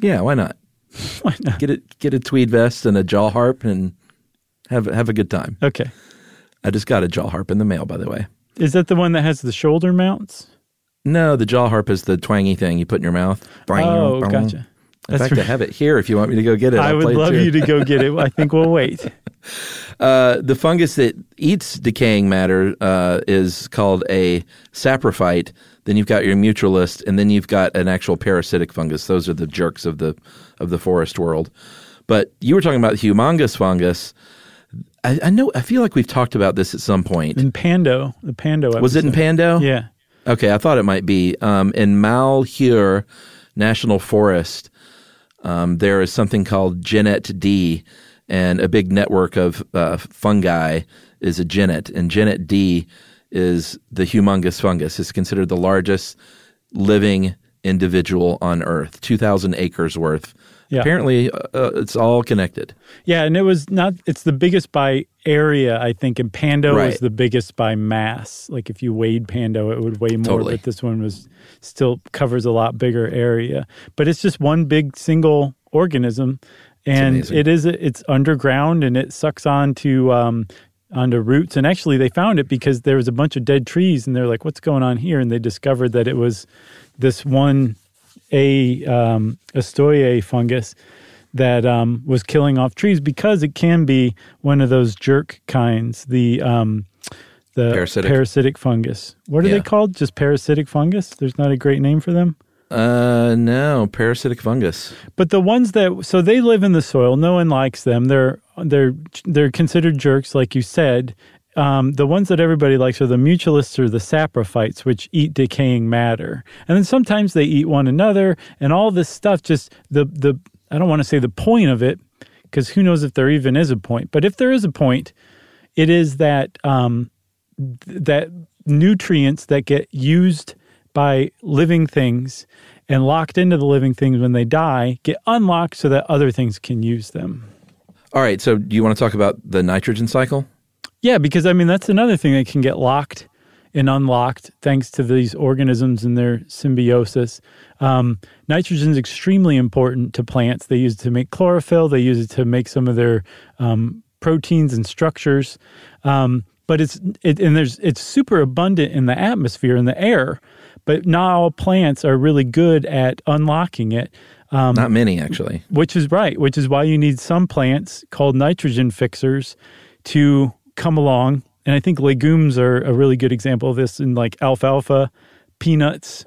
yeah, why not? <laughs> why not? Get it, get a tweed vest and a jaw harp, and have have a good time. Okay. I just got a jaw harp in the mail, by the way. Is that the one that has the shoulder mounts? No, the jaw harp is the twangy thing you put in your mouth. Oh, gotcha. In That's fact, I have it here if you want me to go get it. I I'll would love you to go get it. I <laughs> think we'll wait. Uh, the fungus that eats decaying matter uh, is called a saprophyte. Then you've got your mutualist, and then you've got an actual parasitic fungus. Those are the jerks of the of the forest world. But you were talking about the humongous fungus. I, I know. I feel like we've talked about this at some point. In Pando, the Pando episode. Was it in Pando? Yeah. Okay, I thought it might be. Um, in Malheur National Forest, um, there is something called Genet D, and a big network of uh, fungi is a Genet, and Genet D is the humongous fungus. It's considered the largest living individual on Earth, 2,000 acres worth Yeah. Apparently, uh, uh, it's all connected. Yeah, and it was not. It's the biggest by area, I think, and Pando Right. was the biggest by mass. Like if you weighed Pando, it would weigh more. Totally. But this one was still covers a lot bigger area. But it's just one big single organism, and it is it's underground and it sucks onto um, onto roots. And actually, they found it because there was a bunch of dead trees, and they're like, "What's going on here?" And they discovered that it was this one a um, ostoyae fungus that um, was killing off trees because it can be one of those jerk kinds, the um, the Parasitic. fungus. What are Yeah. they called? Just parasitic fungus? There's not a great name for them. Uh, no, parasitic fungus. But the ones that so they live in the soil, no one likes them. They're they're they're considered jerks, like you said. Um, the ones that everybody likes are the mutualists or the saprophytes, which eat decaying matter, and then sometimes they eat one another, and all this stuff. Just the the I don't want to say the point of it, because who knows if there even is a point. But if there is a point, it is that um, th- that nutrients that get used by living things and locked into the living things when they die get unlocked so that other things can use them. All right, so do you want to talk about the nitrogen cycle? Yeah, because I mean that's another thing that can get locked and unlocked thanks to these organisms and their symbiosis. Um, nitrogen is extremely important to plants. They use it to make chlorophyll. They use it to make some of their um, proteins and structures. Um, but it's it, and there's it's super abundant in the atmosphere in the air. But not all plants are really good at unlocking it. Um, Not many, actually. which is right, which is why you need some plants called nitrogen fixers to come along. And I think legumes are a really good example of this in like alfalfa, peanuts,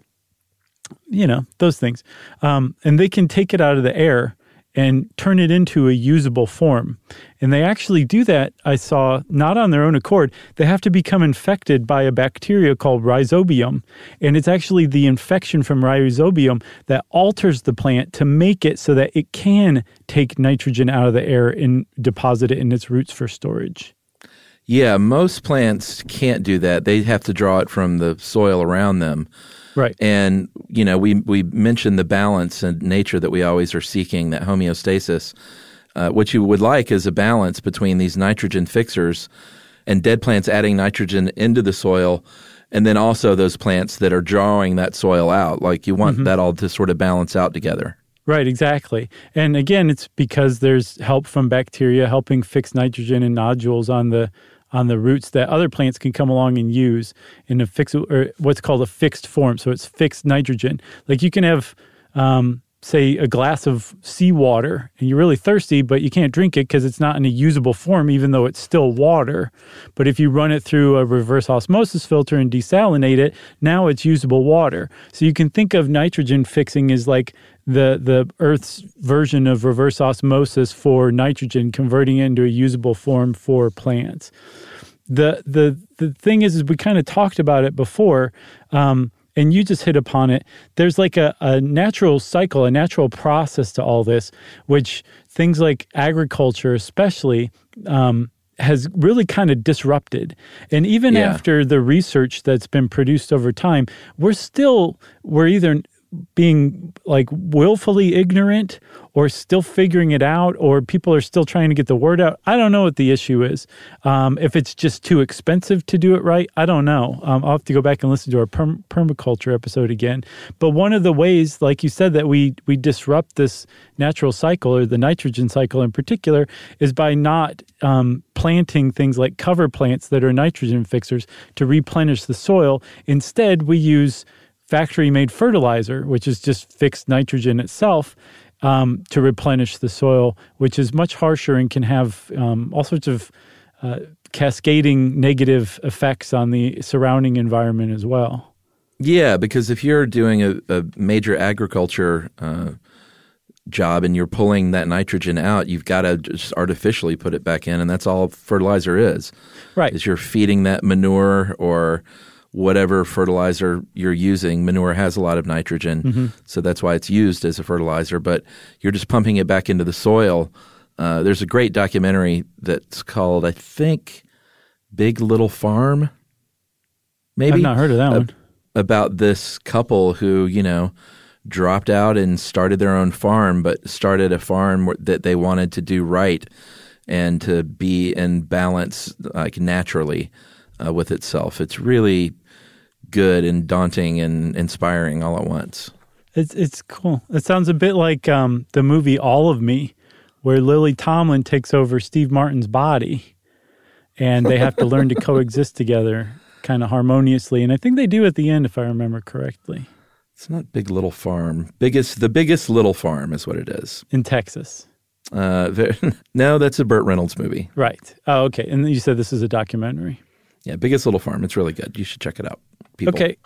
you know, those things. Um, and they can take it out of the air and turn it into a usable form. And they actually do that, I saw, not on their own accord. They have to become infected by a bacteria called rhizobium. And it's actually the infection from rhizobium that alters the plant to make it so that it can take nitrogen out of the air and deposit it in its roots for storage. Yeah, most plants can't do that. They have to draw it from the soil around them. Right. And you know, we we mentioned the balance and nature that we always are seeking, that homeostasis. Uh, what you would like is a balance between these nitrogen fixers and dead plants adding nitrogen into the soil, and then also those plants that are drawing that soil out. Like you want that all to sort of balance out together. Right, exactly. And again, it's because there's help from bacteria helping fix nitrogen and nodules on the on the roots that other plants can come along and use in a fix or what's called a fixed form. So it's fixed nitrogen. Like you can have um, say a glass of seawater and you're really thirsty, but you can't drink it because it's not in a usable form, even though it's still water. But if you run it through a reverse osmosis filter and desalinate it, now it's usable water. So you can think of nitrogen fixing as like the the Earth's version of reverse osmosis for nitrogen, converting it into a usable form for plants. The the the thing is, is we kind of talked about it before. Um, and you just hit upon it. There's like a, a natural cycle, a natural process to all this, which things like agriculture, especially, um, has really kind of disrupted. And even Yeah. after the research that's been produced over time, we're still, we're either being like willfully ignorant or still figuring it out or people are still trying to get the word out i don't know what the issue is. Um, if it's just too expensive to do it right i don't know. Um, i'll have to go back and listen to our perm- permaculture episode again. But one of the ways like you said that we we disrupt this natural cycle or the nitrogen cycle in particular is by not um, planting things like cover plants that are nitrogen fixers to replenish the soil. Instead we use factory made fertilizer, which is just fixed nitrogen itself, um, to replenish the soil, which is much harsher and can have um, all sorts of uh, cascading negative effects on the surrounding environment as well. Yeah, because if you're doing a, a major agriculture uh, job and you're pulling that nitrogen out, you've got to just artificially put it back in, and that's all fertilizer is. Right. Is you're feeding that manure or whatever fertilizer you're using. Manure has a lot of nitrogen, so that's why it's used as a fertilizer. But you're just pumping it back into the soil. Uh, there's a great documentary that's called, I think, Big Little Farm. Maybe I've not heard of that Uh, one. about this couple who, you know, dropped out and started their own farm, but started a farm that they wanted to do right and to be in balance, like naturally, uh, with itself. It's really good and daunting and inspiring all at once. It's it's cool. It sounds a bit like um, the movie All of Me, where Lily Tomlin takes over Steve Martin's body, and they have to learn to <laughs> coexist together, kind of harmoniously. And I think they do at the end, if I remember correctly, It's not Big Little Farm. Biggest, the biggest little farm is what it is. in Texas. Uh, <laughs> no, that's a Burt Reynolds movie. Right. Oh, okay. And you said this is a documentary. Yeah, Biggest Little Farm. It's really good. You should check it out. People. Okay.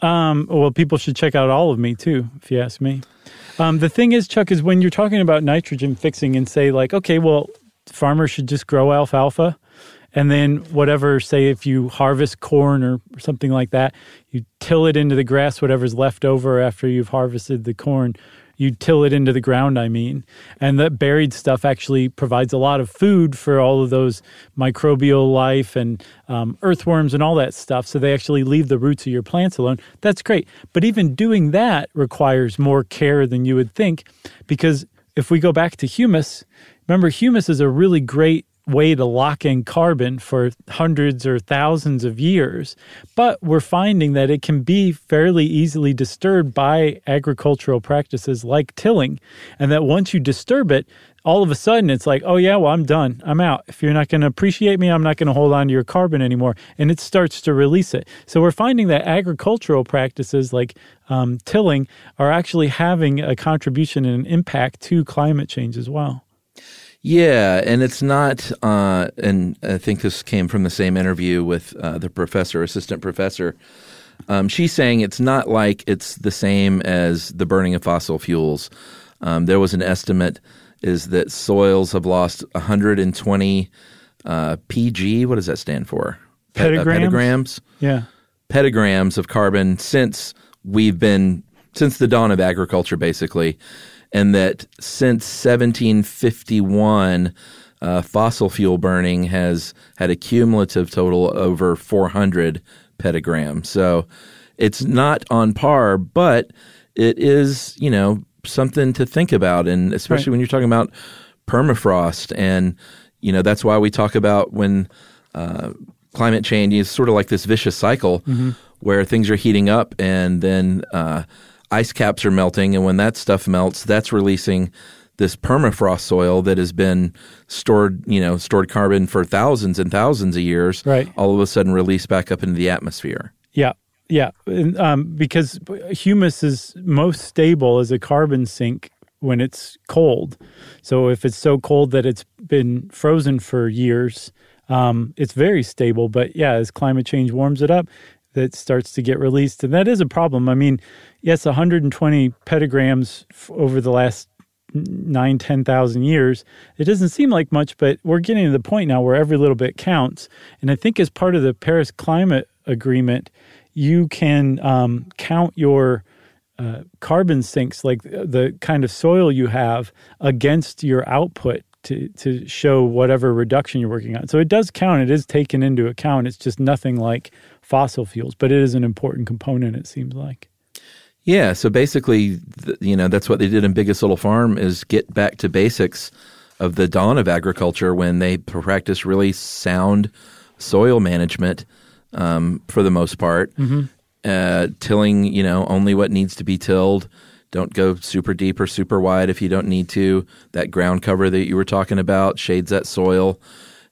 Um, well, people should check out all of me too, if you ask me. Um, the thing is, Chuck, is when you're talking about nitrogen fixing and say like, okay, well, farmers should just grow alfalfa, and then whatever, say if you harvest corn or something like that, you till it into the grass, whatever's left over after you've harvested the corn. You till it into the ground, I mean. And that buried stuff actually provides a lot of food for all of those microbial life and um, earthworms and all that stuff. So they actually leave the roots of your plants alone. That's great. But even doing that requires more care than you would think because if we go back to humus, remember, humus is a really great way to lock in carbon for hundreds or thousands of years. But we're finding that it can be fairly easily disturbed by agricultural practices like tilling. And that once you disturb it, all of a sudden it's like, oh, yeah, well, I'm done. I'm out. If you're not going to appreciate me, I'm not going to hold on to your carbon anymore. And it starts to release it. So we're finding that agricultural practices like um, tilling are actually having a contribution and an impact to climate change as well. Yeah, and it's not. Uh, and I think this came from the same interview with uh, the professor, assistant professor. Um, she's saying it's not like it's the same as the burning of fossil fuels. Um, there was an estimate is that soils have lost 120 uh, PG. What does that stand for? Pet- uh, Petagrams? petagrams. Yeah. petagrams of carbon since we've been since the dawn of agriculture, basically, and that since 1751, uh, fossil fuel burning has had a cumulative total over 400 petagrams. So it's not on par, but it is, you know, something to think about, and especially Right. when you're talking about permafrost, and you know that's why we talk about when uh, climate change is sort of like this vicious cycle where things are heating up and then uh, ice caps are melting, and when that stuff melts, that's releasing this permafrost soil that has been stored, you know, stored carbon for thousands and thousands of years. Right. All of a sudden, released back up into the atmosphere. Yeah, yeah, um, because humus is most stable as a carbon sink when it's cold. So if it's so cold that it's been frozen for years, um, it's very stable. But yeah, as climate change warms it up, that starts to get released, and that is a problem. I mean, yes, 120 petagrams f- over the last nine, 10,000 years. It doesn't seem like much, but we're getting to the point now where every little bit counts. And I think as part of the Paris Climate Agreement, you can um, count your uh, carbon sinks, like the, the kind of soil you have, against your output to, to show whatever reduction you're working on. So it does count. It is taken into account. It's just nothing like fossil fuels, but it is an important component, it seems like. Yeah, so basically, you know, that's what they did in Biggest Little Farm is get back to basics of the dawn of agriculture when they practice really sound soil management um, for the most part, uh, tilling, you know, only what needs to be tilled. Don't go super deep or super wide if you don't need to. That ground cover that you were talking about shades that soil,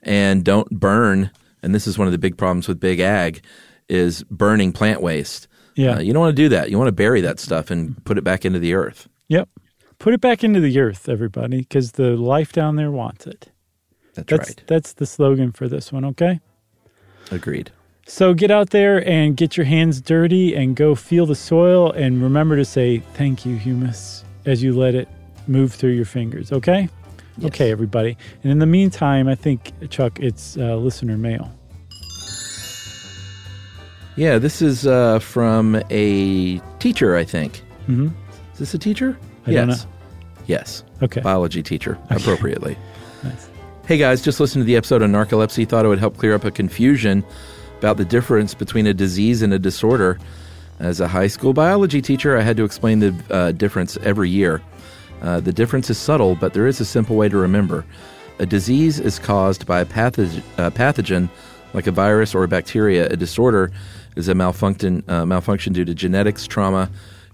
and don't burn. And this is one of the big problems with big ag is burning plant waste. Yeah. Uh, you don't want to do that. You want to bury that stuff and put it back into the earth. Yep. Put it back into the earth, everybody, because the life down there wants it. That's, That's right. that's the slogan for this one, okay? Agreed. So get out there and get your hands dirty and go feel the soil and remember to say thank you, humus, as you let it move through your fingers, okay? Okay, everybody. And in the meantime, I think, Chuck, it's uh, listener mail. Yeah, this is uh, from a teacher, I think. hmm Is this a teacher? I yes. Yes. Okay. Biology teacher, appropriately. <laughs> Nice. Hey guys, just listened to the episode on narcolepsy. Thought it would help clear up a confusion about the difference between a disease and a disorder. As a high school biology teacher, I had to explain the uh, difference every year. Uh, the difference is subtle, but there is a simple way to remember. A disease is caused by a pathog- uh, pathogen like a virus or a bacteria. A disorder is a malfunction, uh, malfunction due to genetics, trauma,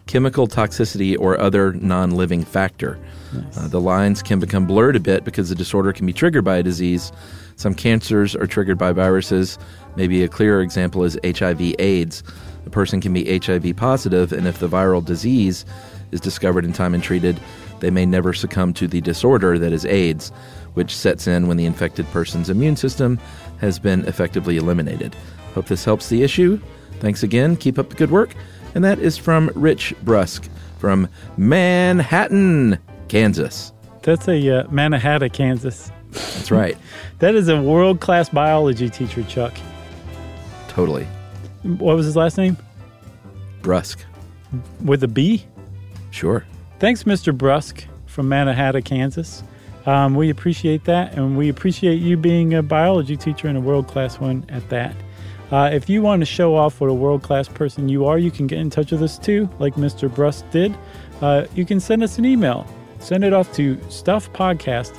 chemical toxicity, or other non living factor. Nice. Uh, the lines can become blurred a bit because the disorder can be triggered by a disease. Some cancers are triggered by viruses. Maybe a clearer example is HIV AIDS. A person can be HIV positive, and if the viral disease is discovered in time and treated, they may never succumb to the disorder that is AIDS, which sets in when the infected person's immune system has been effectively eliminated. Hope this helps the issue. Thanks again. Keep up the good work. And that is from Rich Brusk from Manhattan, Kansas. That's a uh, Manhattan, Kansas. That's right. that is a world class biology teacher, Chuck. Totally. What was his last name? Brusk. With a B? Sure. Thanks, Mr. Brusk from Manhattan, Kansas. Um, we appreciate that, and we appreciate you being a biology teacher and a world class one at that. Uh, if you want to show off what a world class person you are, you can get in touch with us too, like Mr. Brusk did. Uh, you can send us an email. Send it off to stuffpodcast